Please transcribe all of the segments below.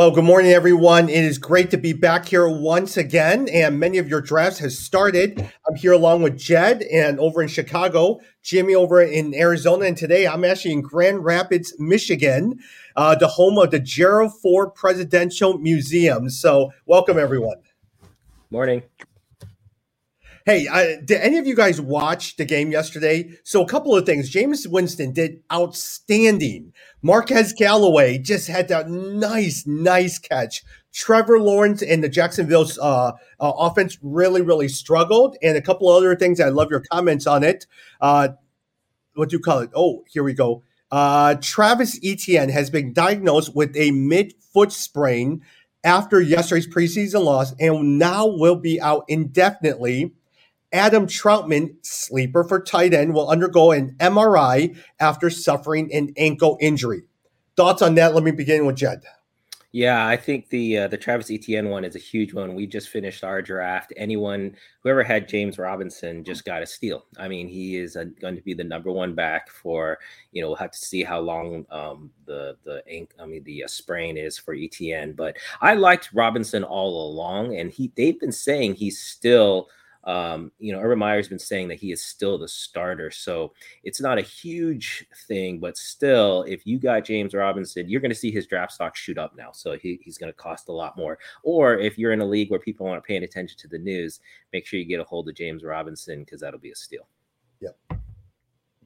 Well, good morning, everyone. It is great to be back here once again, and many of your drafts has started. I'm here along with Jed, and over in Chicago, Jimmy over in Arizona, and today I'm actually in Grand Rapids, Michigan, uh, the home of the Gerald Ford Presidential Museum. So, welcome, everyone. Morning. Hey, did any of you guys watch the game yesterday? So, a couple of things. Jameis Winston did outstanding. Marquez Callaway just had that nice, nice catch. Trevor Lawrence and the Jacksonville uh, uh, offense really, really struggled. And a couple other things. I love your comments on it. Uh, what do you call it? Oh, here we go. Uh, Travis Etienne has been diagnosed with a mid foot sprain after yesterday's preseason loss and now will be out indefinitely Adam Trautman, sleeper for tight end, will undergo an MRI after suffering an ankle injury. Thoughts on that? Let me begin with Jed. Yeah, I think the uh, the Travis Etienne one is a huge one. We just finished our draft. Anyone whoever had James Robinson just got a steal. I mean, he is a, going to be the number one back for you know. We'll have to see how long um, the the ink, I mean the uh, sprain is for Etienne. But I liked Robinson all along, and he they've been saying he's still um, you know, Urban Meyer's been saying that he is still the starter. So it's not a huge thing, but still, if you got James Robinson, you're going to see his draft stock shoot up now. So he, he's going to cost a lot more. Or if you're in a league where people aren't paying attention to the news, make sure you get a hold of James Robinson because that'll be a steal. Yep.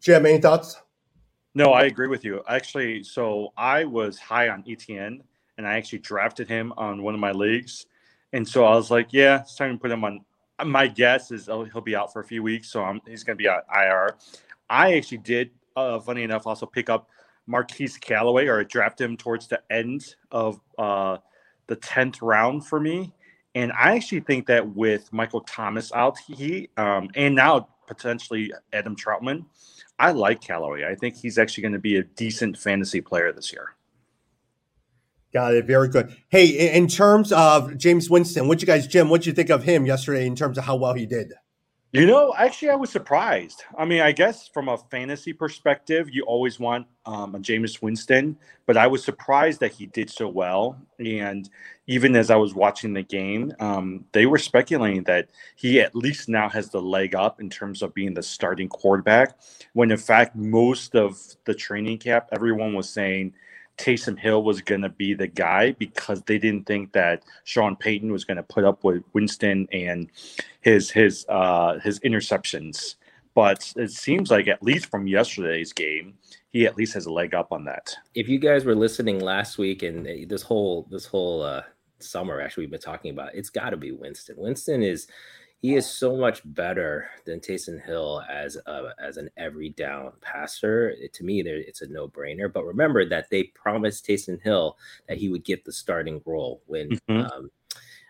Jim, any thoughts? No, I agree with you. Actually, so I was high on Etienne and I actually drafted him on one of my leagues. And so I was like, yeah, it's time to put him on my guess is oh, he'll be out for a few weeks, so I'm, he's going to be on IR. I actually did, uh, funny enough, also pick up Marquez Callaway or draft him towards the end of uh, the tenth round for me, and I actually think that with Michael Thomas out, he um, and now potentially Adam Trautman, I like Callaway. I think he's actually going to be a decent fantasy player this year. Got it. Very good. Hey, in terms of James Winston, what you guys, Jim, what you think of him yesterday in terms of how well he did? You know, actually, I was surprised. I mean, I guess from a fantasy perspective, you always want um, a Jameis Winston, but I was surprised that he did so well. And even as I was watching the game, um, they were speculating that he at least now has the leg up in terms of being the starting quarterback. When in fact, most of the training camp, everyone was saying Taysom Hill was going to be the guy because they didn't think that Sean Payton was going to put up with Winston and his his uh, his interceptions. But it seems like at least from yesterday's game, he at least has a leg up on that. If you guys were listening last week and this whole this whole uh, summer, actually, we've been talking about, it's got to be Winston. Winston is he is so much better than Taysom Hill as a, as an every down passer. It, to me, it's a no brainer. But remember that they promised Taysom Hill that he would get the starting role when mm-hmm. um,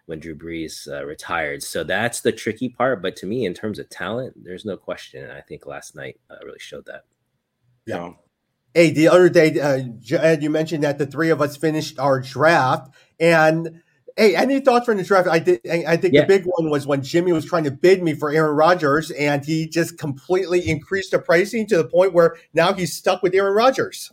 when Drew Brees uh, retired. So that's the tricky part. But to me, in terms of talent, there's no question. And I think last night uh, really showed that. Yeah. Hey, the other day, uh, Ed, you mentioned that the three of us finished our draft, and Hey, any thoughts from the draft? I did. I think yeah. the big one was when Jimmy was trying to bid me for Aaron Rodgers, and he just completely increased the pricing to the point where now he's stuck with Aaron Rodgers.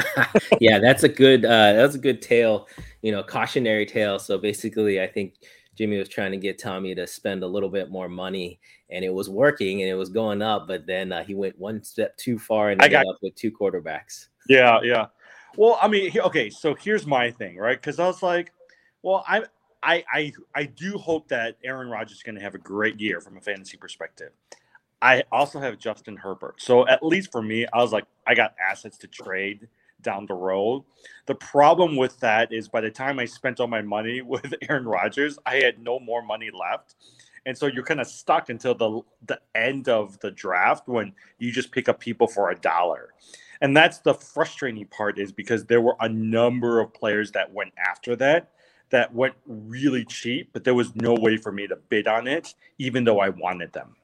yeah, that's a good. Uh, that's a good tale. You know, cautionary tale. So basically, I think Jimmy was trying to get Tommy to spend a little bit more money, and it was working and it was going up. But then uh, he went one step too far and ended got, up with two quarterbacks. Yeah, yeah. Well, I mean, okay. So here's my thing, right? Because I was like well, I I I I do hope that Aaron Rodgers is going to have a great year from a fantasy perspective. I also have Justin Herbert. So at least for me, I was like, I got assets to trade down the road. The problem with that is by the time I spent all my money with Aaron Rodgers, I had no more money left. And so you're kind of stuck until the the end of the draft when you just pick up people for a dollar. And that's the frustrating part is because there were a number of players that went after that that went really cheap, but there was no way for me to bid on it, even though I wanted them.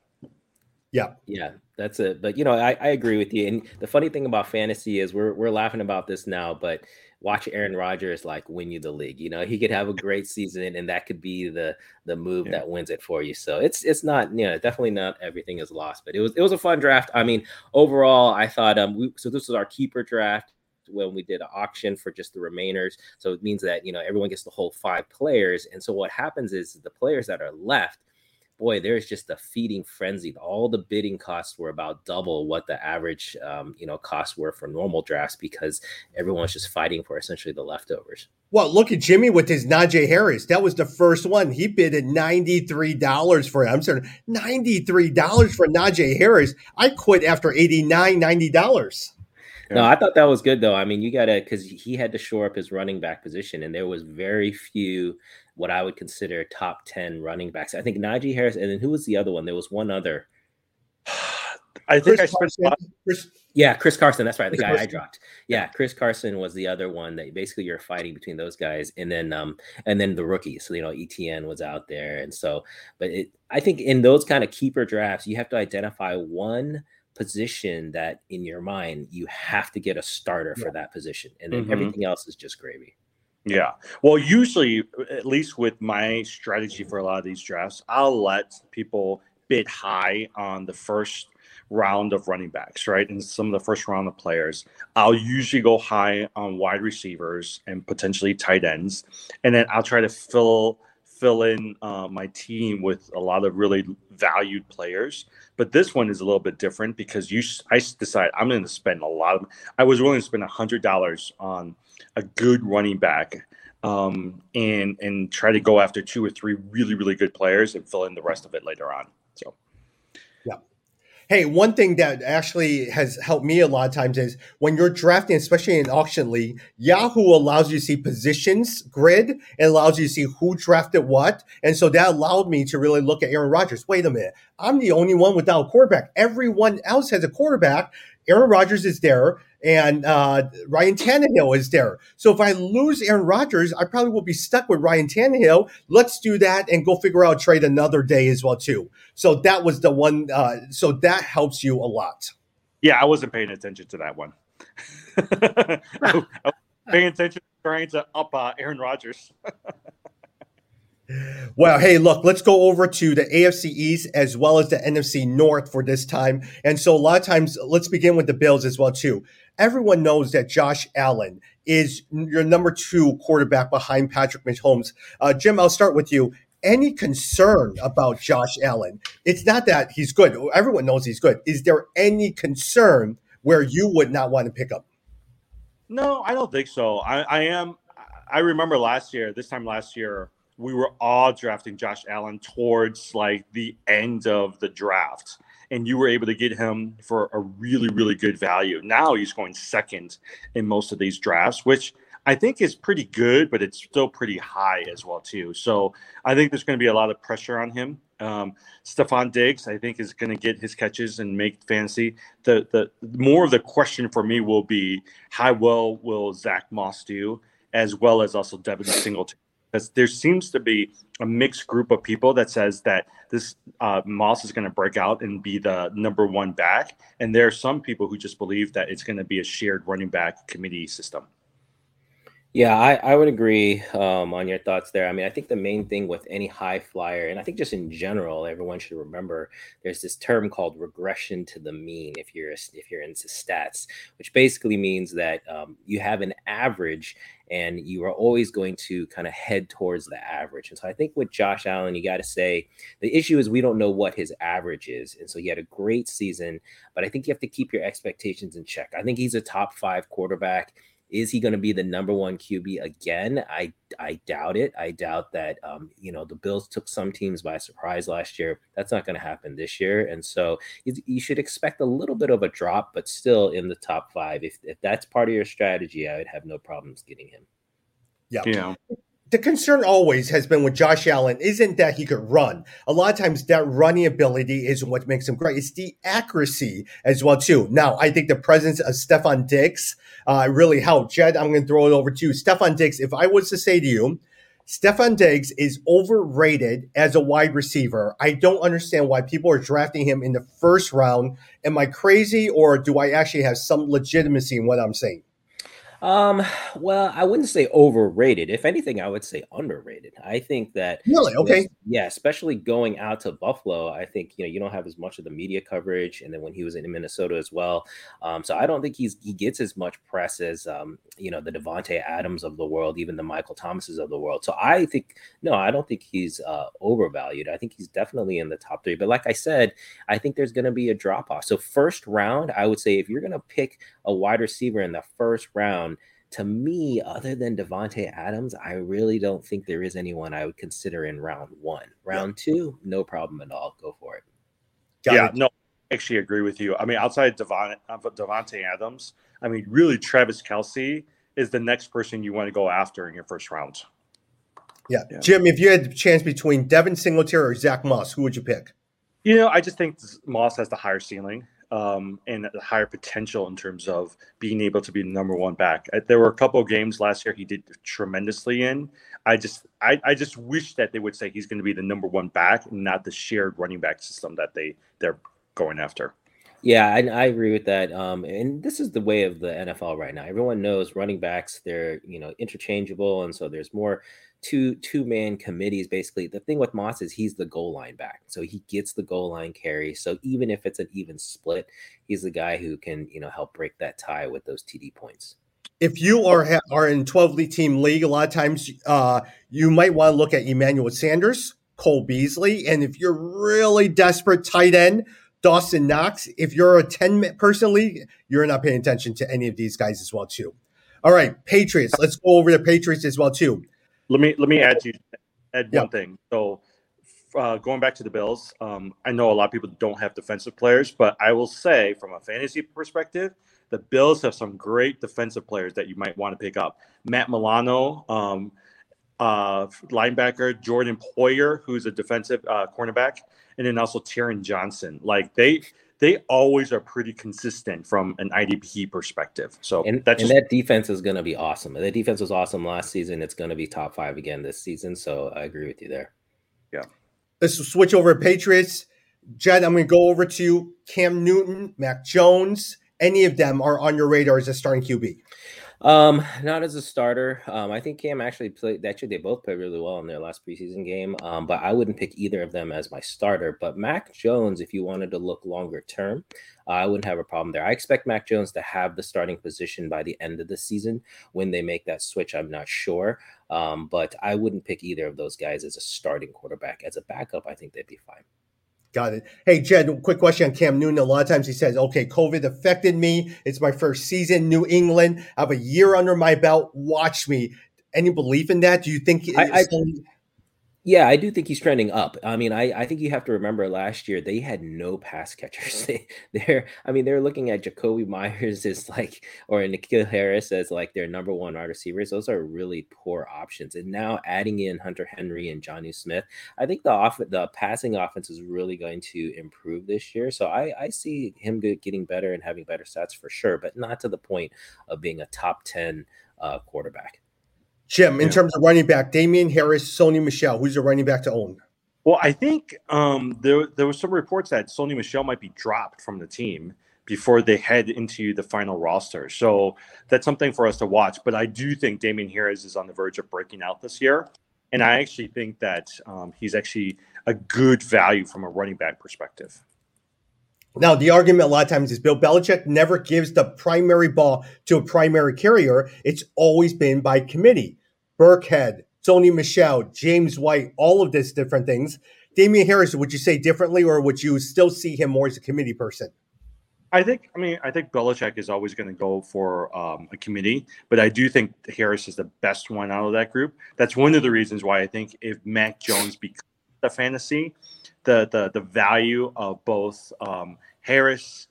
Yeah. Yeah. That's it. But you know, I, I agree with you. And the funny thing about fantasy is we're we're laughing about this now, but watch Aaron Rodgers like win you the league. You know, he could have a great season and that could be the the move yeah. that wins it for you. So it's it's not, you know, definitely not everything is lost, but it was it was a fun draft. I mean, overall, I thought um we, so this was our keeper draft when we did an auction for just the remainers. So it means that you know everyone gets the whole five players. And so what happens is the players that are left boy, there's just a feeding frenzy. All the bidding costs were about double what the average, um, you know, costs were for normal drafts because everyone's just fighting for essentially the leftovers. Well, look at Jimmy with his Najee Harris. That was the first one. He bid at $93 for it. I'm sorry, $93 for Najee Harris. I quit after $89, $90. No, I thought that was good though. I mean, you gotta because he had to shore up his running back position, and there was very few what I would consider top 10 running backs. I think Najee Harris, and then who was the other one? There was one other. I think Chris I spent. Chris, yeah, Chris Carson. That's right. The Chris guy Carson. I dropped. Yeah, Chris Carson was the other one that basically you're fighting between those guys, and then um and then the rookies. So you know, Etienne was out there, and so but it. I think in those kind of keeper drafts, you have to identify one position that in your mind you have to get a starter yeah. for that position, and then mm-hmm. everything else is just gravy. Yeah. Well, usually, at least with my strategy for a lot of these drafts, I'll let people bid high on the first round of running backs, right? And some of the first round of players. I'll usually go high on wide receivers and potentially tight ends. And then I'll try to fill fill in uh, my team with a lot of really valued players. But this one is a little bit different because you I decide I'm going to spend a lot of I was willing to spend hundred dollars on a good running back um, and and try to go after two or three really really good players and fill in the rest of it later on. Hey, one thing that actually has helped me a lot of times is when you're drafting, especially in auction league, Yahoo allows you to see positions grid and allows you to see who drafted what. And so that allowed me to really look at Aaron Rodgers. Wait a minute. I'm the only one without a quarterback. Everyone else has a quarterback. Aaron Rodgers is there and uh, Ryan Tannehill is there. So if I lose Aaron Rodgers, I probably will be stuck with Ryan Tannehill. Let's do that and go figure out trade another day as well too. So that was the one. Uh, so that helps you a lot. Yeah, I wasn't paying attention to that one. I paying attention trying to up uh, Aaron Rodgers. Well, hey, look, let's go over to the AFC East as well as the NFC North for this time. And so a lot of times, let's begin with the Bills as well too. Everyone knows that Josh Allen is your number two quarterback behind Patrick Mahomes. Uh, Jim, I'll start with you. Any concern about Josh Allen? It's not that he's good. Everyone knows he's good. Is there any concern where you would not want to pick up? No, I don't think so. I, I am. I remember last year, this time last year, we were all drafting Josh Allen towards like the end of the draft. And you were able to get him for a really, really good value. Now he's going second in most of these drafts, which I think is pretty good, but it's still pretty high as well too. So I think there's going to be a lot of pressure on him. Um, Stefon Diggs, I think, is going to get his catches and make fantasy. The the more of the question for me will be how well will Zach Moss do, as well as also Devin Singletary because there seems to be a mixed group of people that says that this uh, Moss is going to break out and be the number one back, and there are some people who just believe that it's going to be a shared running back committee system. Yeah, I, I would agree um, on your thoughts there. I mean, I think the main thing with any high flyer, and I think just in general, everyone should remember there's this term called regression to the mean. If you're if you're into stats, which basically means that um, you have an average and you are always going to kind of head towards the average. And so I think with Josh Allen, you got to say the issue is we don't know what his average is. And so he had a great season, but I think you have to keep your expectations in check. I think he's a top five quarterback is he going to be the number one QB again? I I doubt it. I doubt that. Um, you know, the Bills took some teams by surprise last year. That's not going to happen this year, and so you, you, should expect a little bit of a drop, but still in the top five. If if that's part of your strategy, I would have no problems getting him. Yeah. Yeah the concern always has been with Josh Allen isn't that he could run. A lot of times that running ability is what makes him great. It's the accuracy as well too. Now, I think the presence of Stefon Diggs uh, really helped. Jed, I'm going to throw it over to you. Stefon Diggs, if I was to say to you, Stefon Diggs is overrated as a wide receiver. I don't understand why people are drafting him in the first round. Am I crazy or do I actually have some legitimacy in what I'm saying? Um, well, I wouldn't say overrated. If anything, I would say underrated. I think that really okay. Yeah, especially going out to Buffalo, I think you know you don't have as much of the media coverage, and then when he was in Minnesota as well. Um, so I don't think he's he gets as much press as um, you know the Davante Adams of the world, even the Michael Thomases of the world. So I think no, I don't think he's uh, overvalued. I think he's definitely in the top three. But like I said, I think there's going to be a drop off. So first round, I would say if you're going to pick a wide receiver in the first round to me, other than Davante Adams, I really don't think there is anyone I would consider in round one. Round yeah. two, no problem at all. Go for it. Got yeah, it. no, I actually agree with you. I mean, outside Davante, uh, Davante Adams, I mean, really, Travis Kelce is the next person you want to go after in your first round. Yeah. yeah. Jim, if you had the chance between Devin Singletary or Zach Moss, who would you pick? You know, I just think Moss has the higher ceiling um, and a higher potential in terms of being able to be the number one back. Uh, there were a couple of games last year he did tremendously in. I just I, I just wish that they would say he's going to be the number one back, not the shared running back system that they they're going after. Yeah, I, I, agree with that. Um, and this is the way of the NFL right now. Everyone knows running backs; they're you know interchangeable, and so there's more two two man committees basically. The thing with Moss is he's the goal line back, so he gets the goal line carry. So even if it's an even split, he's the guy who can you know help break that tie with those TD points. If you are are in twelve league team league, a lot of times uh, you might want to look at Emmanuel Sanders, Cole Beasley, and if you're really desperate, tight end. Dawson Knox. If you're a 10 person league, you're not paying attention to any of these guys as well, too. All right, Patriots. Let's go over the Patriots as well, too. Let me let me add to add one thing. So uh, going back to the Bills, um, I know a lot of people don't have defensive players, but I will say from a fantasy perspective, the Bills have some great defensive players that you might want to pick up. Matt Milano, um, uh, linebacker, Jordan Poyer, who's a defensive uh, cornerback, and then also Taron Johnson. Like they they always are pretty consistent from an IDP perspective. So and, that's and that defense is going to be awesome. That defense was awesome last season. It's going to be top five again this season. So I agree with you there. Yeah. Let's switch over to Patriots. Jed, I'm going to go over to you. Cam Newton, Mac Jones, any of them are on your radar as a starting QB? Um, not as a starter. Um, I think Cam actually played. Actually, they both played really well in their last preseason game. Um, but I wouldn't pick either of them as my starter. But Mac Jones, if you wanted to look longer term, uh, I wouldn't have a problem there. I expect Mac Jones to have the starting position by the end of the season. When they make that switch, I'm not sure. Um, but I wouldn't pick either of those guys as a starting quarterback. As a backup, I think they'd be fine. Got it. Hey, Jed, quick question on Cam Newton. A lot of times he says, okay, COVID affected me. It's my first season, New England. I have a year under my belt. Watch me. Any belief in that? Do you think? I, I, yeah, I do think he's trending up. I mean, I, I think you have to remember last year they had no pass catchers. They, they're, I mean, they're looking at Jakobi Meyers as like, or N'Keal Harris as like their number one wide receivers. Those are really poor options. And now adding in Hunter Henry and Jonnu Smith, I think the off the passing offense is really going to improve this year. So I, I see him getting better and having better stats for sure, but not to the point of being a top ten uh, quarterback. Jim, in yeah. terms of running back, Damien Harris, Sony Michel, who's the running back to own? Well, I think um, there there was some reports that Sony Michel might be dropped from the team before they head into the final roster. So that's something for us to watch. But I do think Damien Harris is on the verge of breaking out this year. And I actually think that um, he's actually a good value from a running back perspective. Now, the argument a lot of times is Bill Belichick never gives the primary ball to a primary carrier. It's always been by committee. Burkhead, Sony Michel, James White, all of these different things. Damien Harris, would you say differently, or would you still see him more as a committee person? I think. I mean, I think Belichick is always going to go for um, a committee, but I do think Harris is the best one out of that group. That's one of the reasons why I think if Mac Jones becomes a fantasy, the the the value of both um, Harris,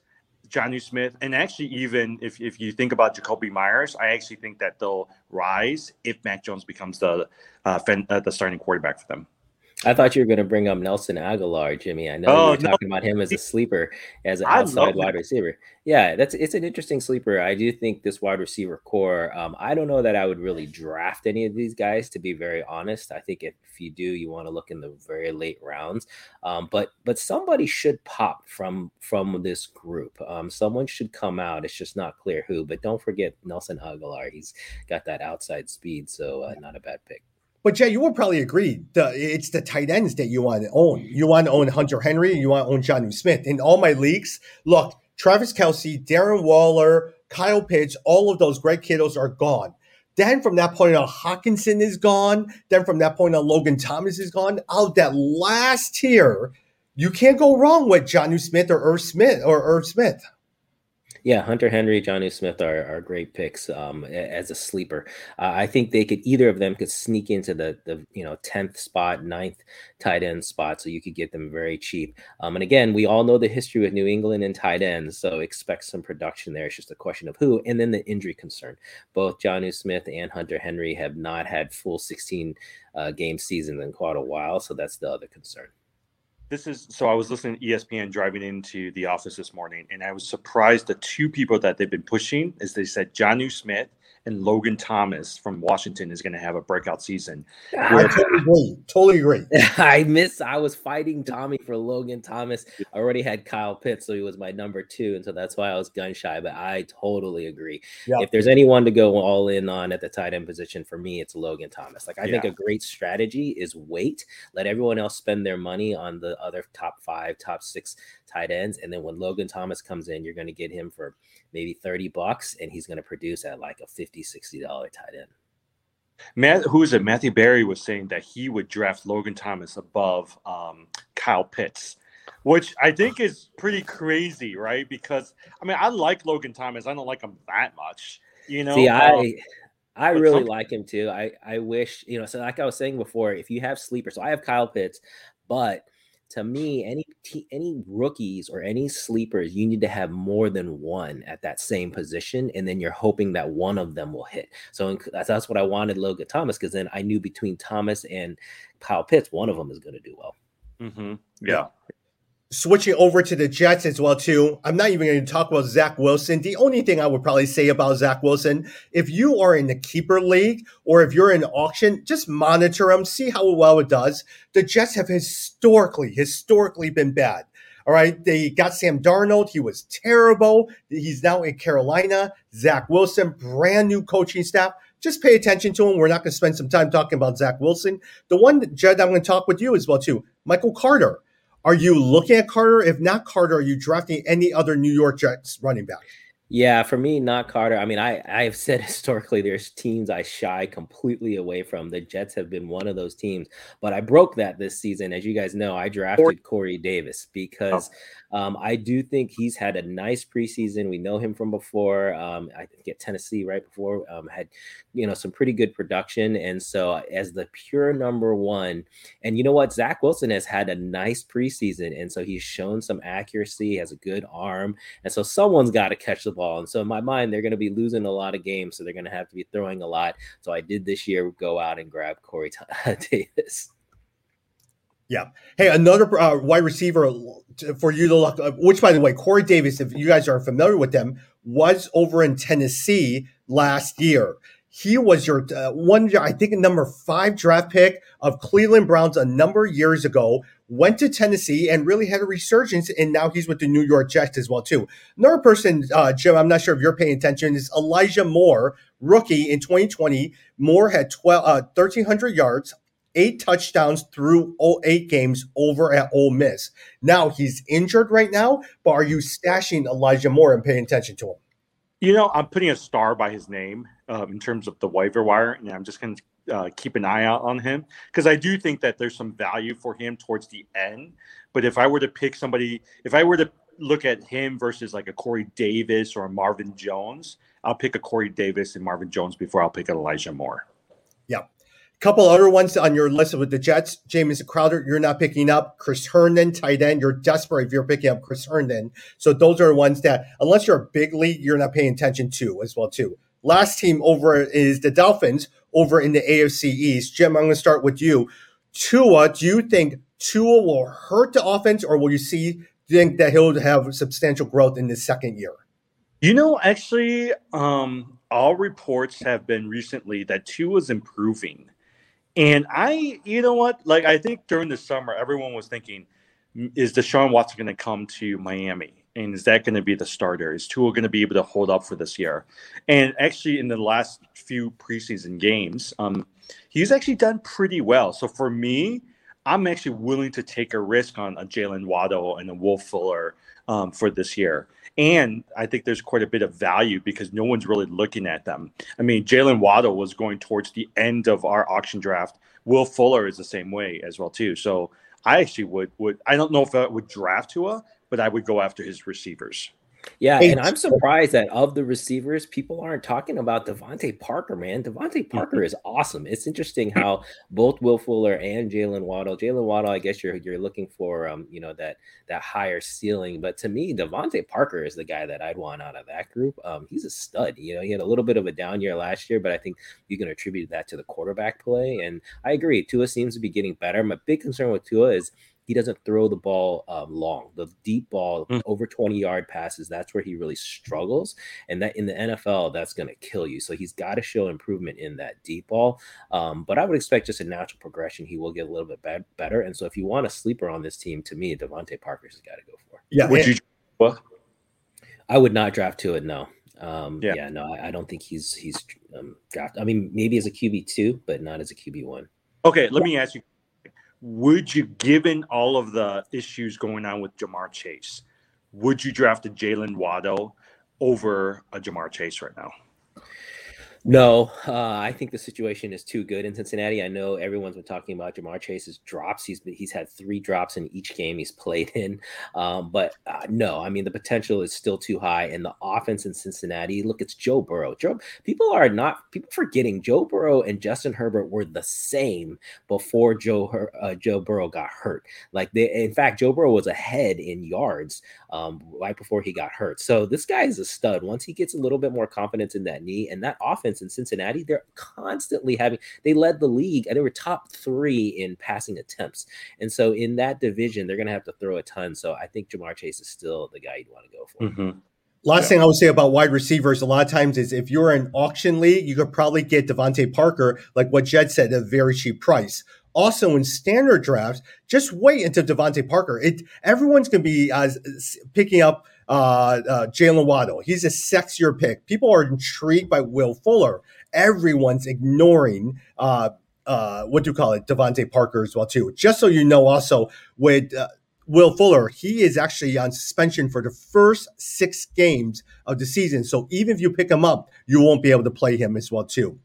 Jonnu Smith, and actually even if, if you think about Jakobi Meyers, I actually think that they'll rise if Mac Jones becomes the uh, uh, the starting quarterback for them. I thought you were going to bring up Nelson Agholor, Jimmy. I know oh, you were talking about him as a sleeper, as an outside wide receiver. Yeah, that's it's an interesting sleeper. I do think this wide receiver corps. Um, I don't know that I would really draft any of these guys, to be very honest. I think if, if you do, you want to look in the very late rounds. Um, but but somebody should pop from from this group. Um, someone should come out. It's just not clear who. But don't forget Nelson Agholor. He's got that outside speed, so uh, not a bad pick. But Jay, you would probably agree the it's the tight ends that you want to own. You want to own Hunter Henry, you want to own Jonnu Smith. In all my leagues, look, Travis Kelce, Darren Waller, Kyle Pitts, all of those great kiddos are gone. Then from that point on, Hockenson is gone. Then from that point on, Logan Thomas is gone. Out that last tier, you can't go wrong with Jonnu Smith or Irv Smith or Irv Smith. Yeah, Hunter Henry, Jonnu Smith are, are great picks um, as a sleeper. Uh, I think they could either of them could sneak into the the you know tenth spot, ninth tight end spot, so you could get them very cheap. Um, and again, we all know the history with New England and tight ends, so expect some production there. It's just a question of who, and then the injury concern. Both Jonnu Smith and Hunter Henry have not had full sixteen uh, game seasons in quite a while, so that's the other concern this is so I was listening to ESPN driving into the office this morning, and I was surprised the two people that they've been pushing is they said Jonnu Smith and Logan Thomas from Washington is going to have a breakout season. I totally agree. Totally agree. I miss. I was fighting Tommy for Logan Thomas. I already had Kyle Pitts, so he was my number two, and so that's why I was gun shy. But I totally agree. Yep. If there's anyone to go all in on at the tight end position for me, it's Logan Thomas. Like I yeah. think a great strategy is wait, let everyone else spend their money on the other top five, top six tight ends, and then when Logan Thomas comes in, you're going to get him for maybe 30 bucks and he's going to produce at like a 50 60 dollar tight end Matt, who is it? Matthew Berry was saying that he would draft Logan Thomas above um, Kyle Pitts, which I think is pretty crazy, right? Because I mean, I like Logan Thomas. I don't like him that much, you know. See, I um, I really some... like him too. I I wish you know. So like I was saying before, if you have sleepers, so I have Kyle Pitts, but to me, any any rookies or any sleepers, you need to have more than one at that same position, and then you're hoping that one of them will hit. So that's, that's what I wanted Logan Thomas because then I knew between Thomas and Kyle Pitts, one of them is going to do well. Mm-hmm. Yeah switching over to the Jets as well too. I'm not even going to talk about Zach Wilson. The only thing I would probably say about Zach Wilson, if you are in the keeper league or if you're in auction, just monitor him, see how well it does. The Jets have historically, historically been bad. All right, they got Sam Darnold. He was terrible. He's now in Carolina. Zach Wilson, brand new coaching staff. Just pay attention to him. We're not going to spend some time talking about Zach Wilson. The one, Jed, I'm going to talk with you as well too. Michael Carter. Are you looking at Carter? If not Carter, are you drafting any other New York Jets running back? Yeah, for me, not Carter. I mean, I I've said historically there's teams I shy completely away from. The Jets have been one of those teams, but I broke that this season. As you guys know, I drafted Corey Davis because oh. Um, I do think he's had a nice preseason. We know him from before. Um, I think at Tennessee right before um, had you know some pretty good production, and so as the pure number one, and you know what, Zach Wilson has had a nice preseason, and so he's shown some accuracy, has a good arm, and so someone's got to catch the ball. And so in my mind, they're going to be losing a lot of games, so they're going to have to be throwing a lot. So I did this year go out and grab Corey Davis. Yeah. Hey, another uh, wide receiver for you to look. Uh, which, by the way, Corey Davis, if you guys are familiar with them, was over in Tennessee last year. He was your uh, one, I think, number five draft pick of Cleveland Browns a number of years ago. Went to Tennessee and really had a resurgence, and now he's with the New York Jets as well too. Another person, uh, Jim, I'm not sure if you're paying attention, is Elijah Moore, rookie in 2020. Moore had 12, uh, 1,300 yards, eight touchdowns through all eight games over at Ole Miss. Now he's injured right now, but are you stashing Elijah Moore and paying attention to him? You know, I'm putting a star by his name um, in terms of the waiver wire, and I'm just going to uh, keep an eye out on him because I do think that there's some value for him towards the end. But if I were to pick somebody, if I were to look at him versus like a Corey Davis or a Marvin Jones, I'll pick a Corey Davis and Marvin Jones before I'll pick an Elijah Moore. Yeah couple other ones on your list with the Jets. Jamison Crowder, you're not picking up. Chris Herndon, tight end. You're desperate if you're picking up Chris Herndon. So those are ones that, unless you're a big league, you're not paying attention to as well too. Last team over is the Dolphins over in the AFC East. Jim, I'm going to start with you. Tua, do you think Tua will hurt the offense, or will you see think that he'll have substantial growth in his second year? You know, actually, um, all reports have been recently that Tua's improving. And I, you know what? Like, I think during the summer, everyone was thinking, is Deshaun Watson going to come to Miami? And is that going to be the starter? Is Tua going to be able to hold up for this year? And actually, in the last few preseason games, um, he's actually done pretty well. So for me, I'm actually willing to take a risk on a Jaylen Waddle and a Will Fuller um, for this year. And I think there's quite a bit of value because no one's really looking at them. I mean, Jaylen Waddle was going towards the end of our auction draft. Will Fuller is the same way as well too. So I actually would would I don't know if I would draft Tua, but I would go after his receivers. Yeah, and I'm surprised that of the receivers, people aren't talking about DeVante Parker, man. DeVante Parker mm-hmm. is awesome. It's interesting how both Will Fuller and Jaylen Waddle, Jaylen Waddle, I guess you're you're looking for um, you know, that that higher ceiling. But to me, DeVante Parker is the guy that I'd want out of that group. Um, he's a stud. You know, he had a little bit of a down year last year, but I think you can attribute that to the quarterback play. And I agree, Tua seems to be getting better. My big concern with Tua is he doesn't throw the ball um, long. The deep ball, mm. over 20 yard passes, that's where he really struggles. And that in the NFL, that's going to kill you. So he's got to show improvement in that deep ball. Um, but I would expect just a natural progression. He will get a little bit bad, better. And so if you want a sleeper on this team, to me, DeVante Parker's got to go for. Yeah. Would you? What? I would not draft to it. No. Um, yeah. yeah. no, I, I, don't think he's he's um, draft. I mean, maybe as a QB two, but not as a QB one. Okay, let me ask you would you, given all of the issues going on with Ja'Marr Chase, would you draft a Jaylen Waddle over a Ja'Marr Chase right now? No, uh, I think the situation is too good in Cincinnati. I know everyone's been talking about Ja'Marr Chase's drops. He's he's had three drops in each game he's played in, um, but uh, no, I mean the potential is still too high. And the offense in Cincinnati, look, it's Joe Burrow. Joe, people are not people forgetting Joe Burrow and Justin Herbert were the same before Joe uh, Joe Burrow got hurt. Like they, in fact, Joe Burrow was ahead in yards um, right before he got hurt. So this guy is a stud. Once he gets a little bit more confidence in that knee and that offense in Cincinnati, they're constantly having, they led the league and they were top three in passing attempts. And so in that division, they're going to have to throw a ton. So I think Ja'Marr Chase is still the guy you'd want to go for. Mm-hmm. Last yeah. thing I would say about wide receivers, a lot of times is if you're an auction league, you could probably get DeVante Parker, like what Jed said, at a very cheap price. Also, in standard drafts, just wait until DeVante Parker. It everyone's going to be uh, picking up uh, uh, Jaylen Waddle. He's a sexier pick. People are intrigued by Will Fuller. Everyone's ignoring uh, uh, what do you call it, DeVante Parker as well too. Just so you know, also with uh, Will Fuller, he is actually on suspension for the first six games of the season. So even if you pick him up, you won't be able to play him as well too.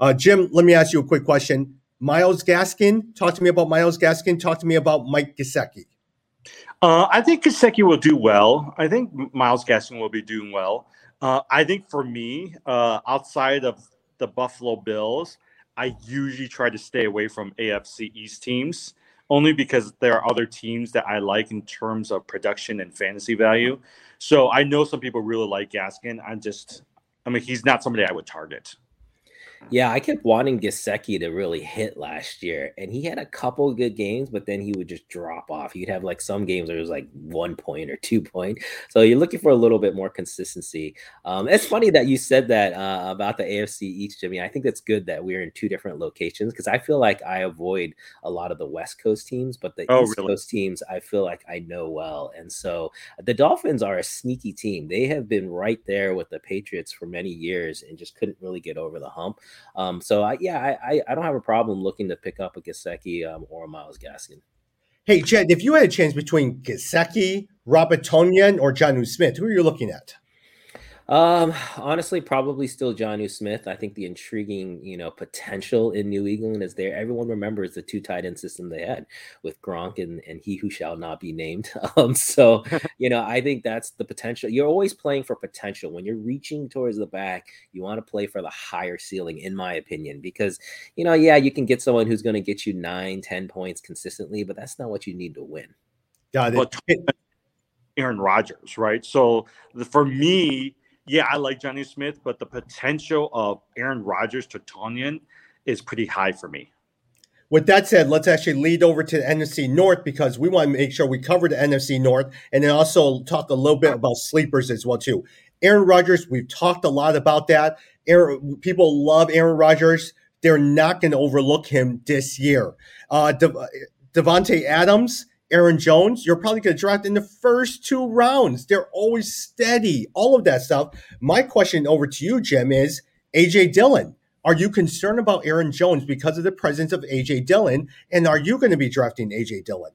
Uh, Jim, let me ask you a quick question. Myles Gaskin, talk to me about Myles Gaskin. Talk to me about Mike Gesicki. Uh, I think Gesicki will do well. I think Myles Gaskin will be doing well. Uh, I think for me, uh, outside of the Buffalo Bills, I usually try to stay away from AFC East teams only because there are other teams that I like in terms of production and fantasy value. So I know some people really like Gaskin. I'm just, I mean, he's not somebody I would target. Yeah, I kept wanting Gesicki to really hit last year, and he had a couple good games, but then he would just drop off. He'd have like some games where it was like one point or two point. So you're looking for a little bit more consistency. Um, it's funny that you said that uh, about the AFC East, Jimmy. I think that's good that we're in two different locations because I feel like I avoid a lot of the West Coast teams, but the oh, East really? Coast teams I feel like I know well. And so the Dolphins are a sneaky team. They have been right there with the Patriots for many years and just couldn't really get over the hump. Um, so I, yeah, I, I don't have a problem looking to pick up a Gesicki um, or a Myles Gaskin. Hey, Jed, if you had a chance between Gesicki, Robert Tonyan, or Jonnu Smith, who are you looking at? Um, honestly, probably still Jonnu Smith. I think the intriguing, you know, potential in New England is there. Everyone remembers the two tight end system they had with Gronk and, and he who shall not be named. Um, so you know, I think that's the potential. You're always playing for potential. When you're reaching towards the back, you want to play for the higher ceiling, in my opinion, because you know, yeah, you can get someone who's going to get you nine, ten points consistently, but that's not what you need to win. Got it. Aaron Rodgers, right? So the, for me, yeah, I like Jonnu Smith, but the potential of Aaron Rodgers to Tonyan is pretty high for me. with that said, let's actually lead over to the NFC North because we want to make sure we cover the NFC North and then also talk a little bit about sleepers as well too. Aaron Rodgers, we've talked a lot about that. Aaron, people love Aaron Rodgers. They're not going to overlook him this year. Uh, De- Davante Adams, Aaron Jones, you're probably going to draft in the first two rounds. They're always steady, all of that stuff. My question over to you, Jim, is AJ Dillon. Are you concerned about Aaron Jones because of the presence of AJ Dillon? And are you going to be drafting AJ Dillon?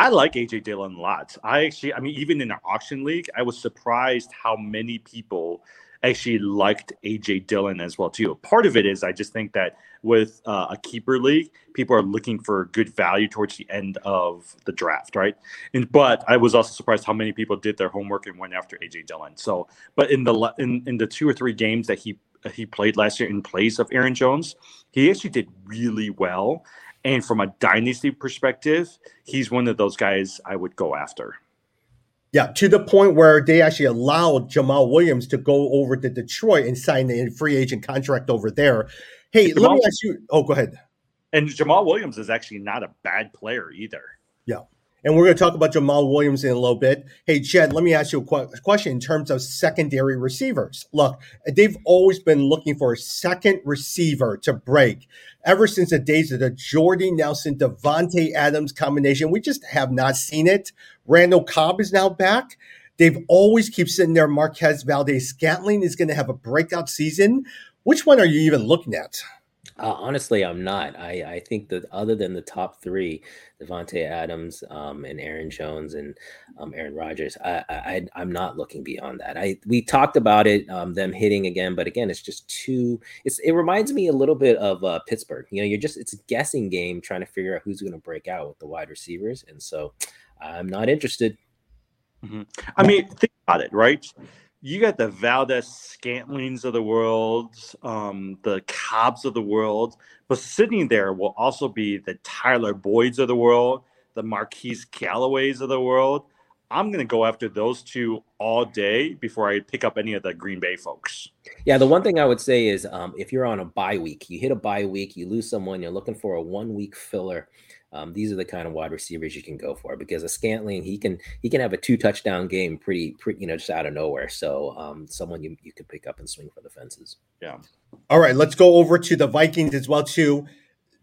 I like AJ Dillon a lot. I actually, I mean, even in our auction league, I was surprised how many people actually liked AJ Dillon as well too. Part of it is I just think that with uh, a keeper league, people are looking for good value towards the end of the draft, right? And but I was also surprised how many people did their homework and went after AJ Dillon. So, but in the in, in the two or three games that he he played last year in place of Aaron Jones, he actually did really well. And from a dynasty perspective, he's one of those guys I would go after. Yeah, to the point where they actually allowed Jamaal Williams to go over to Detroit and sign a free agent contract over there. Hey, Jamaal, let me ask you. Oh, go ahead. And Jamaal Williams is actually not a bad player either. Yeah. And we're going to talk about Jamaal Williams in a little bit. Hey, Jed, let me ask you a question in terms of secondary receivers. Look, they've always been looking for a second receiver to break ever since the days of the Jordy Nelson, Davante Adams combination. We just have not seen it. Randall Cobb is now back. They've always keep sitting there. Marquez Valdes-Scantling is going to have a breakout season. Which one are you even looking at? Uh, honestly, I'm not. I, I think that other than the top three, Davante Adams um, and Aaron Jones and um, Aaron Rodgers, I, I I'm not looking beyond that. I we talked about it, um, them hitting again, but again, it's just too. It's it reminds me a little bit of uh, Pittsburgh. You know, you're just it's a guessing game trying to figure out who's going to break out with the wide receivers, and so I'm not interested. Mm-hmm. I mean, think about it, right? You got the Valdez Scantlings of the world, um, the Cobbs of the world, but sitting there will also be the Tyler Boyds of the world, the Marquez Callaways of the world. I'm going to go after those two all day before I pick up any of the Green Bay folks. Yeah, the one thing I would say is um, if you're on a bye week, you hit a bye week, you lose someone, you're looking for a one week filler um, these are the kind of wide receivers you can go for because a Scantling he can he can have a two touchdown game pretty, pretty you know just out of nowhere. So um, someone you you could pick up and swing for the fences. Yeah. All right, let's go over to the Vikings as well too.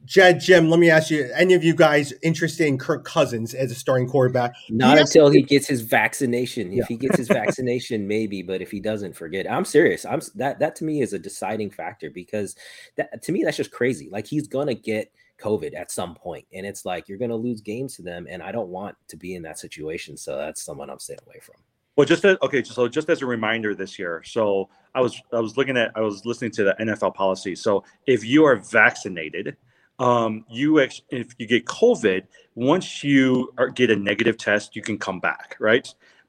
Jed, Jim, let me ask you: Any of you guys interested in Kirk Cousins as a starting quarterback? Not until he gets his vaccination. Yeah. If he gets his vaccination, maybe. But if he doesn't, forget. I'm serious. I'm that. That to me is a deciding factor because that to me that's just crazy. Like he's gonna get COVID at some point, and it's like you're going to lose games to them, and I don't want to be in that situation. So that's someone I'm staying away from. Well, just okay, so just as a reminder, this year, so I was I was looking at I was listening to the NFL policy. So if you are vaccinated, um, you ex- if you get COVID, once you are, get a negative test, you can come back, right?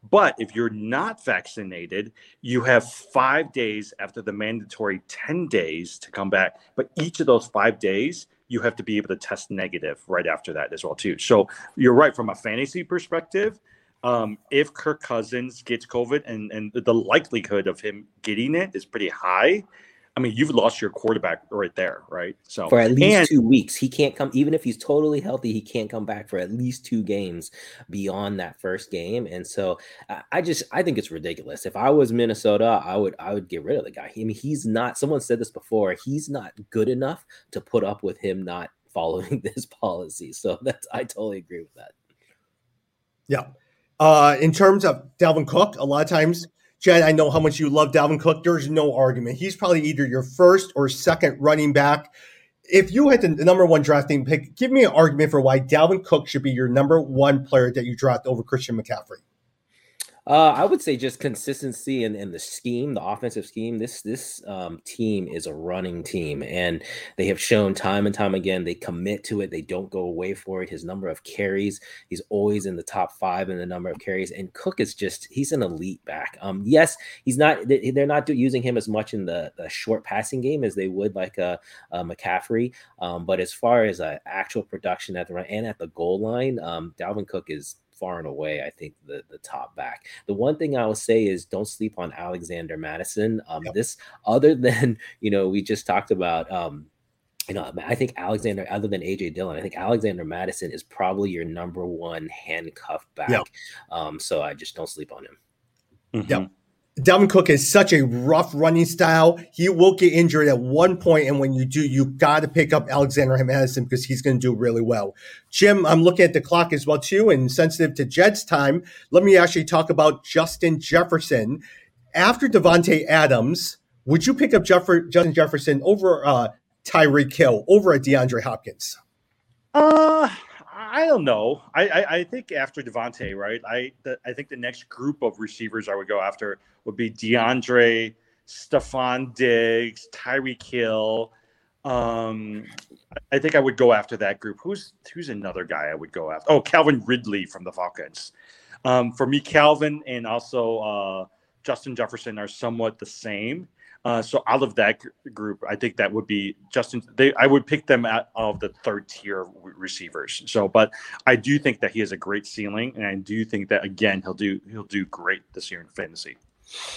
But if you're not vaccinated, you have five days after the mandatory 10 days to come back. But each of those five days, you have to be able to test negative right after that as well too. So you're right from a fantasy perspective. Um, if Kirk Cousins gets COVID and and the likelihood of him getting it is pretty high, I mean, you've lost your quarterback right there, right? So for at least and, two weeks, he can't come. Even if he's totally healthy, he can't come back for at least two games beyond that first game. And so, I just I think it's ridiculous. If I was Minnesota, I would I would get rid of the guy. I mean, he's not. Someone said this before. He's not good enough to put up with him not following this policy. So that's I totally agree with that. Yeah. Uh, in terms of Dalvin Cook, a lot of times Jed, I know how much you love Dalvin Cook. There's no argument. He's probably either your first or second running back. If you had the number one drafting pick, give me an argument for why Dalvin Cook should be your number one player that you draft over Christian McCaffrey. Uh, I would say just consistency and, and the scheme, the offensive scheme. This this um, team is a running team, and they have shown time and time again they commit to it. They don't go away for it. His number of carries, he's always in the top five in the number of carries. And Cook is just he's an elite back. Um, yes, he's not. They're not using him as much in the, the short passing game as they would like a, a McCaffrey. Um, but as far as uh, actual production at the run and at the goal line, um, Dalvin Cook is far and away, I think the the top back. The one thing I will say is don't sleep on Alexander Mattison. Um, yep. This other than you know we just talked about um, you know, I think Alexander, other than AJ Dillon, I think Alexander Mattison is probably your number one handcuff back. Yeah. Um, so I just don't sleep on him. Mm-hmm. Yeah. Dalvin Cook is such a rough running style. He will get injured at one point, and when you do, you got to pick up Alexander Mattison because he's going to do really well. Jim, I'm looking at the clock as well too, and sensitive to Jed's time. Let me actually talk about Justin Jefferson. After Davante Adams, would you pick up Jeff- Justin Jefferson over uh, Tyreek Hill over at DeAndre Hopkins? Uh, I don't know. I, I, I think after Davante, right? I the, I think the next group of receivers I would go after would be DeAndre, Stefon Diggs, Tyreek Hill. Um, I think I would go after that group. Who's who's another guy I would go after? Oh, Calvin Ridley from the Falcons. Um, for me, Calvin and also uh, Justin Jefferson are somewhat the same. Uh, so out of that group, I think that would be Justin. They, I would pick them out of the third tier receivers. So, but I do think that he has a great ceiling, and I do think that again he'll do he'll do great this year in fantasy.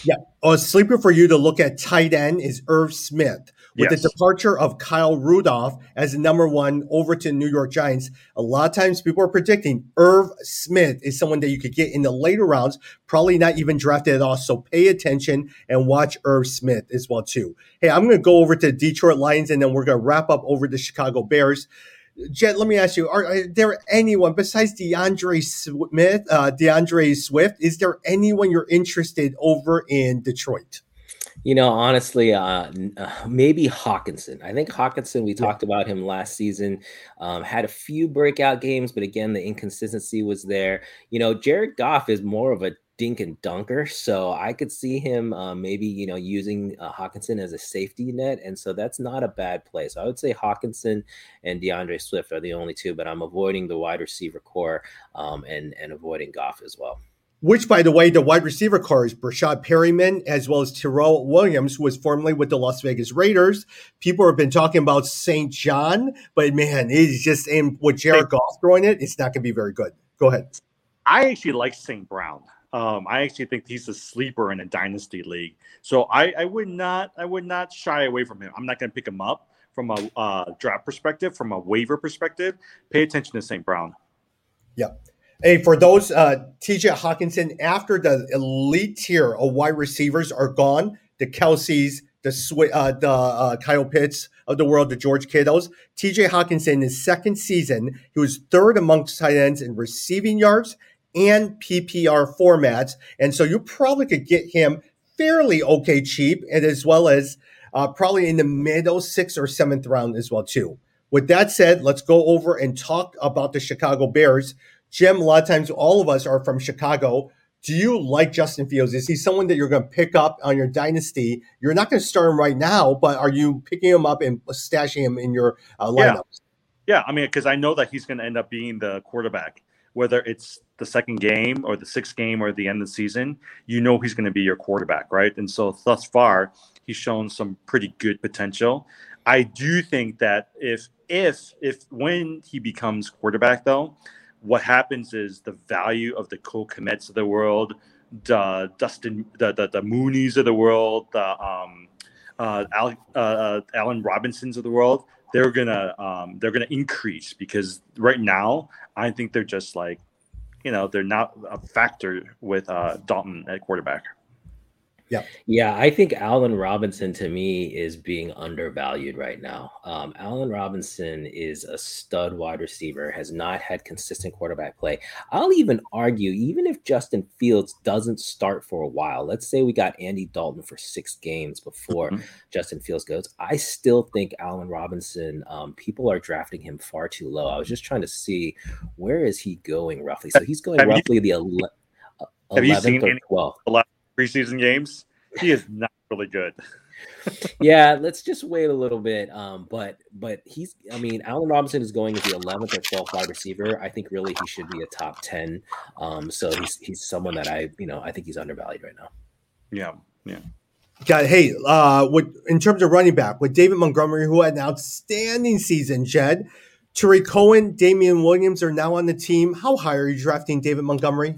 Yeah. A sleeper for you to look at tight end is Irv Smith. With yes. the departure of Kyle Rudolph as the number one over to New York Giants, a lot of times people are predicting Irv Smith is someone that you could get in the later rounds, probably not even drafted at all. So pay attention and watch Irv Smith as well too. Hey, I'm going to go over to Detroit Lions and then we're going to wrap up over the Chicago Bears. Jed, let me ask you: Are, are there anyone besides DeAndre Smith, uh, DeAndre Swift? Is there anyone you're interested over in Detroit? You know, honestly, uh, uh, maybe Hockenson. I think Hockenson. We yeah. talked about him last season. Um, had a few breakout games, but again, the inconsistency was there. You know, Jared Goff is more of a dink and dunker. So I could see him uh, maybe you know using uh, Hockenson as a safety net, and so that's not a bad play. So I would say Hockenson and DeAndre Swift are the only two, but I'm avoiding the wide receiver corps um, and and avoiding Goff as well. Which, by the way, the wide receiver corps is Breshad Perriman as well as Tyrell Williams, who was formerly with the Las Vegas Raiders. People have been talking about St. John, but man, it's just in with Jared Goff throwing it, it's not going to be very good. Go ahead. I actually like St. Brown. Um, I actually think he's a sleeper in a dynasty league. So I, I would not I would not shy away from him. I'm not going to pick him up from a uh, draft perspective, from a waiver perspective. Pay attention to St. Brown. Yeah. Hey, for those uh, TJ Hockenson, after the elite tier of wide receivers are gone, the Kelces, the Sw- uh, the uh, Kyle Pitts of the world, the George Kittles, TJ Hockenson, in his second season, he was third amongst tight ends in receiving yards and PPR formats. And so you probably could get him fairly okay cheap, and as well as uh, probably in the middle sixth or seventh round as well too. With that said, let's go over and talk about the Chicago Bears. Jim, a lot of times all of us are from Chicago. Do you like Justin Fields? Is he someone that you're going to pick up on your dynasty? You're not going to start him right now, but are you picking him up and stashing him in your uh, lineups? Yeah. yeah, I mean, because I know that he's going to end up being the quarterback whether it's the second game or the sixth game or the end of the season, you know he's going to be your quarterback, right? And so thus far, he's shown some pretty good potential. I do think that if if if when he becomes quarterback though, what happens is the value of the Cole Kmets of the world, the Dustin, the the, the Mooneys of the world, the um, uh, Al, uh, Allen Robinsons of the world, they're gonna um, they're gonna increase because right now I think they're just like you know they're not a factor with uh, Dalton at quarterback. Yeah. Yeah. I think Allen Robinson to me is being undervalued right now. Um, Allen Robinson is a stud wide receiver, has not had consistent quarterback play. I'll even argue, even if Justin Fields doesn't start for a while, let's say we got Andy Dalton for six games before mm-hmm. Justin Fields goes, I still think Allen Robinson, um, people are drafting him far too low. I was just trying to see where is he going roughly. So he's going have roughly you, the 11th, 11th or 12th preseason games. He is not really good. yeah, let's just wait a little bit. Um, but but he's I mean, Allen Robinson is going as the 11th or 12th wide receiver. I think really he should be a top 10. Um, so he's he's someone that I you know I think he's undervalued right now. Yeah, yeah. Got hey, uh, with in terms of running back with David Montgomery, who had an outstanding season, Jed. Tarik Cohen, Damien Williams are now on the team. How high are you drafting David Montgomery?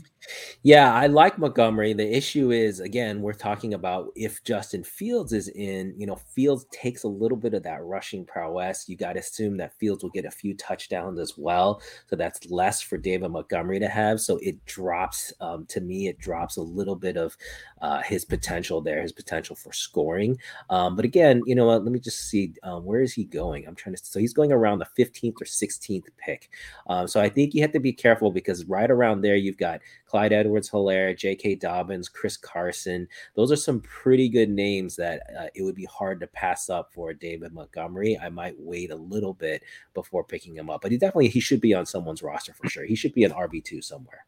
Yeah, I like Montgomery. The issue is, again, we're talking about if Justin Fields is in, you know, Fields takes a little bit of that rushing prowess. You got to assume that Fields will get a few touchdowns as well. So that's less for David Montgomery to have. So it drops, um, to me, it drops a little bit of uh, his potential there, his potential for scoring. Um, but again, you know what? Let me just see. Um, where is he going? I'm trying to, so he's going around the 15th or 16th pick. Um, so I think you have to be careful because right around there, you've got Clyde Edwards Helaire, J.K. Dobbins, Chris Carson. Those are some pretty good names that uh, it would be hard to pass up for David Montgomery. I might wait a little bit before picking him up, but he definitely he should be on someone's roster for sure. He should be an RB two somewhere.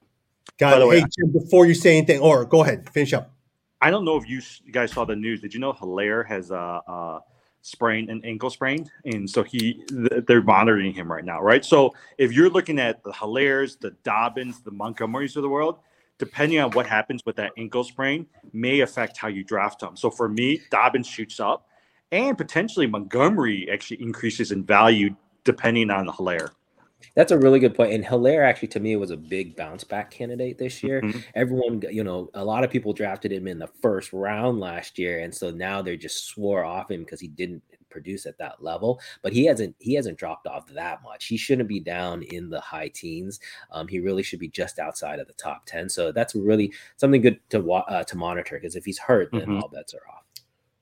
Got it. Hey, Jim, before you say anything, or go ahead, finish up. I don't know if you guys saw the news. Did you know Helaire has a, a sprained an ankle sprain, and so he they're monitoring him right now, right? So if you're looking at the Helaires, the Dobbins, the Montgomerys of the world, depending on what happens with that ankle sprain, may affect how you draft them. So for me, Dobbins shoots up, and potentially Montgomery actually increases in value depending on the Helaire. That's a really good point. And Helaire actually to me was a big bounce back candidate this year. Mm-hmm. Everyone, you know, a lot of people drafted him in the first round last year, and so now they just swore off him because he didn't produce at that level. But he hasn't he hasn't dropped off that much. He shouldn't be down in the high teens. Um, he really should be just outside of the top ten. So that's really something good to uh, to monitor because if he's hurt, then mm-hmm. all bets are off.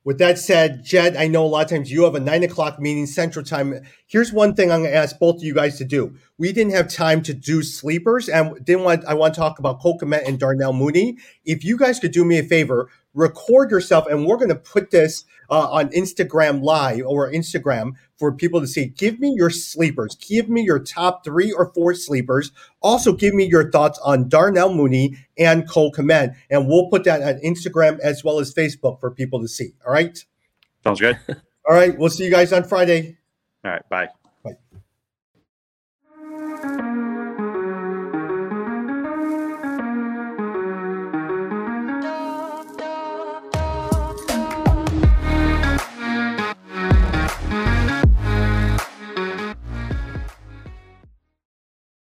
With that said, Jed, I know a lot of times you have a nine o'clock meeting central time. Here's one thing I'm going to ask both of you guys to do. We didn't have time to do sleepers, and didn't want. I want to talk about Cole and Darnell Mooney. If you guys could do me a favor, record yourself, and we're going to put this uh, on Instagram Live or Instagram for people to see. Give me your sleepers. Give me your top three or four sleepers. Also, give me your thoughts on Darnell Mooney and Cole Kmet, and we'll put that on Instagram as well as Facebook for people to see. All right. Sounds good. All right. We'll see you guys on Friday. All right. Bye.